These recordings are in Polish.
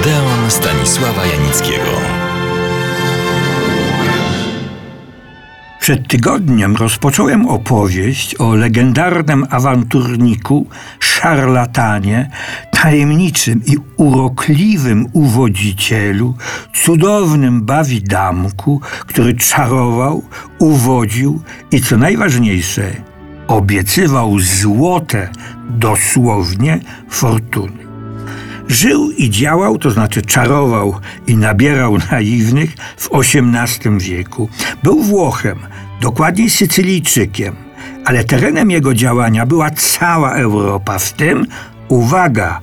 Odeon Stanisława Janickiego. Przed tygodniem rozpocząłem opowieść o legendarnym awanturniku, szarlatanie, tajemniczym i urokliwym uwodzicielu, cudownym bawidamku, który czarował, uwodził i co najważniejsze, obiecywał złote, dosłownie, fortuny. Żył i działał, to znaczy czarował i nabierał naiwnych w XVIII wieku. Był Włochem, dokładniej Sycylijczykiem, ale terenem jego działania była cała Europa, w tym, uwaga,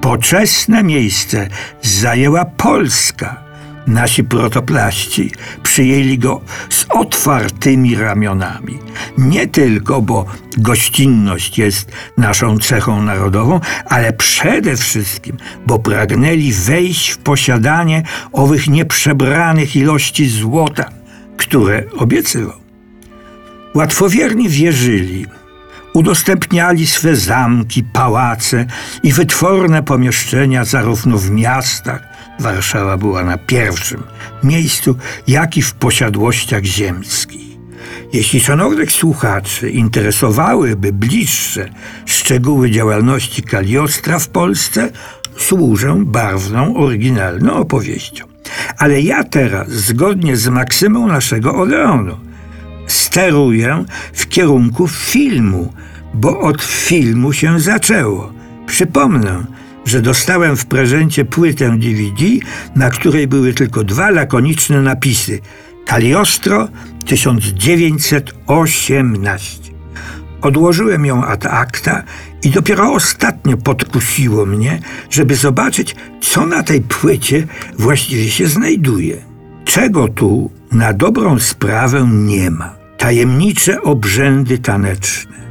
poczesne miejsce zajęła Polska – Nasi protoplaści przyjęli go z otwartymi ramionami. Nie tylko, bo gościnność jest naszą cechą narodową, ale przede wszystkim, bo pragnęli wejść w posiadanie owych nieprzebranych ilości złota, które obiecywał. Łatwowierni wierzyli, udostępniali swe zamki, pałace i wytworne pomieszczenia zarówno w miastach, Warszawa była na pierwszym miejscu, jak i w posiadłościach ziemskich. Jeśli szanownych słuchaczy interesowałyby bliższe szczegóły działalności Kaliostra w Polsce, służę barwną, oryginalną opowieścią. Ale ja teraz, zgodnie z maksymą naszego Odeonu, steruję w kierunku filmu, bo od filmu się zaczęło. Przypomnę, że dostałem w prezencie płytę DVD, na której były tylko dwa lakoniczne napisy: Kaliostro 1918. Odłożyłem ją ad acta i dopiero ostatnio podkusiło mnie, żeby zobaczyć, co na tej płycie właściwie się znajduje. Czego tu na dobrą sprawę nie ma? Tajemnicze obrzędy taneczne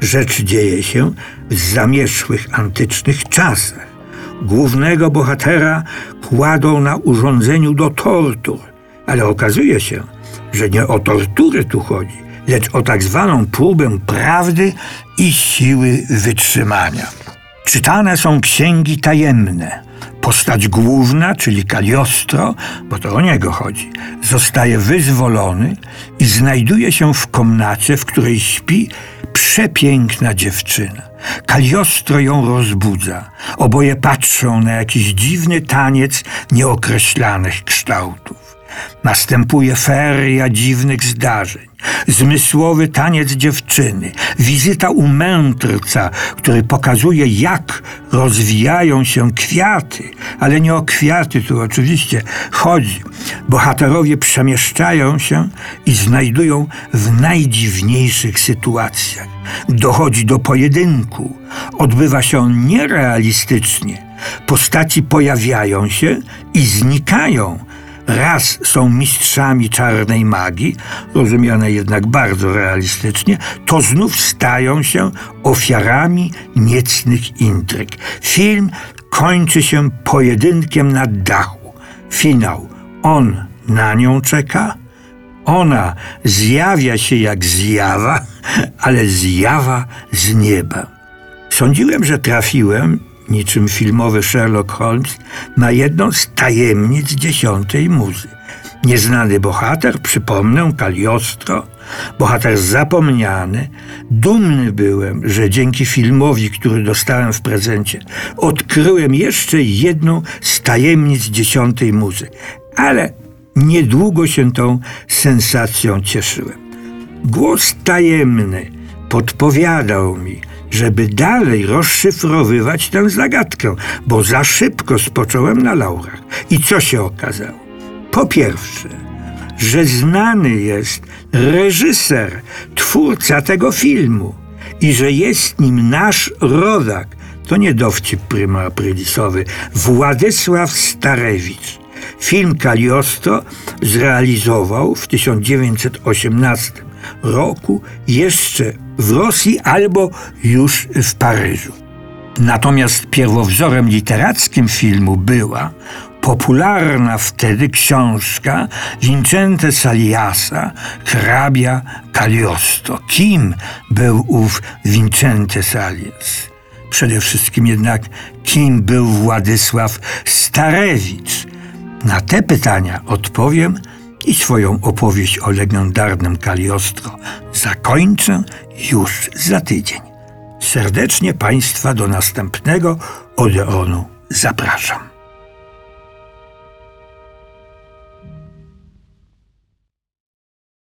Rzecz dzieje się w zamierzchłych antycznych czasach. Głównego bohatera kładą na urządzeniu do tortur, ale okazuje się, że nie o tortury tu chodzi, lecz o tak zwaną próbę prawdy i siły wytrzymania. Czytane są księgi tajemne. Postać główna, czyli Kaliostro, bo to o niego chodzi, zostaje wyzwolony i znajduje się w komnacie, w której śpi przepiękna dziewczyna. Kaliostro ją rozbudza. Oboje patrzą na jakiś dziwny taniec nieokreślanych kształtów. Następuje feria dziwnych zdarzeń. Zmysłowy taniec dziewczyny, wizyta u mędrca, który pokazuje, jak rozwijają się kwiaty, ale nie o kwiaty tu oczywiście chodzi. Bohaterowie przemieszczają się i znajdują w najdziwniejszych sytuacjach. Dochodzi do pojedynku. Odbywa się on nierealistycznie. Postaci pojawiają się i znikają raz są mistrzami czarnej magii, rozumiane jednak bardzo realistycznie, to znów stają się ofiarami niecnych intryg. Film kończy się pojedynkiem na dachu. Finał. On na nią czeka, ona zjawia się jak zjawa, ale zjawa z nieba. Sądziłem, że trafiłem niczym filmowy Sherlock Holmes, na jedną z tajemnic dziesiątej muzy. Nieznany bohater, przypomnę, Kaliostro, bohater zapomniany. Dumny byłem, że dzięki filmowi, który dostałem w prezencie, odkryłem jeszcze jedną z tajemnic dziesiątej muzy. Ale niedługo się tą sensacją cieszyłem. Głos tajemny podpowiadał mi, żeby dalej rozszyfrowywać tę zagadkę, bo za szybko spocząłem na laurach. I co się okazało? Po pierwsze, że znany jest reżyser, twórca tego filmu i że jest nim nasz rodak, To nie dowcip apridisowy. Władysław Starewicz. Film Kaliostro zrealizował w 1918 roku jeszcze w Rosji albo już w Paryżu. Natomiast pierwowzorem literackim filmu była popularna wtedy książka Vincente Saliasa Hrabia Cagliostro. Kim był ów Vincente Salias? Przede wszystkim jednak, kim był Władysław Starewicz? Na te pytania odpowiem i swoją opowieść o legendarnym Cagliostro zakończę już za tydzień. Serdecznie Państwa do następnego Odeonu zapraszam.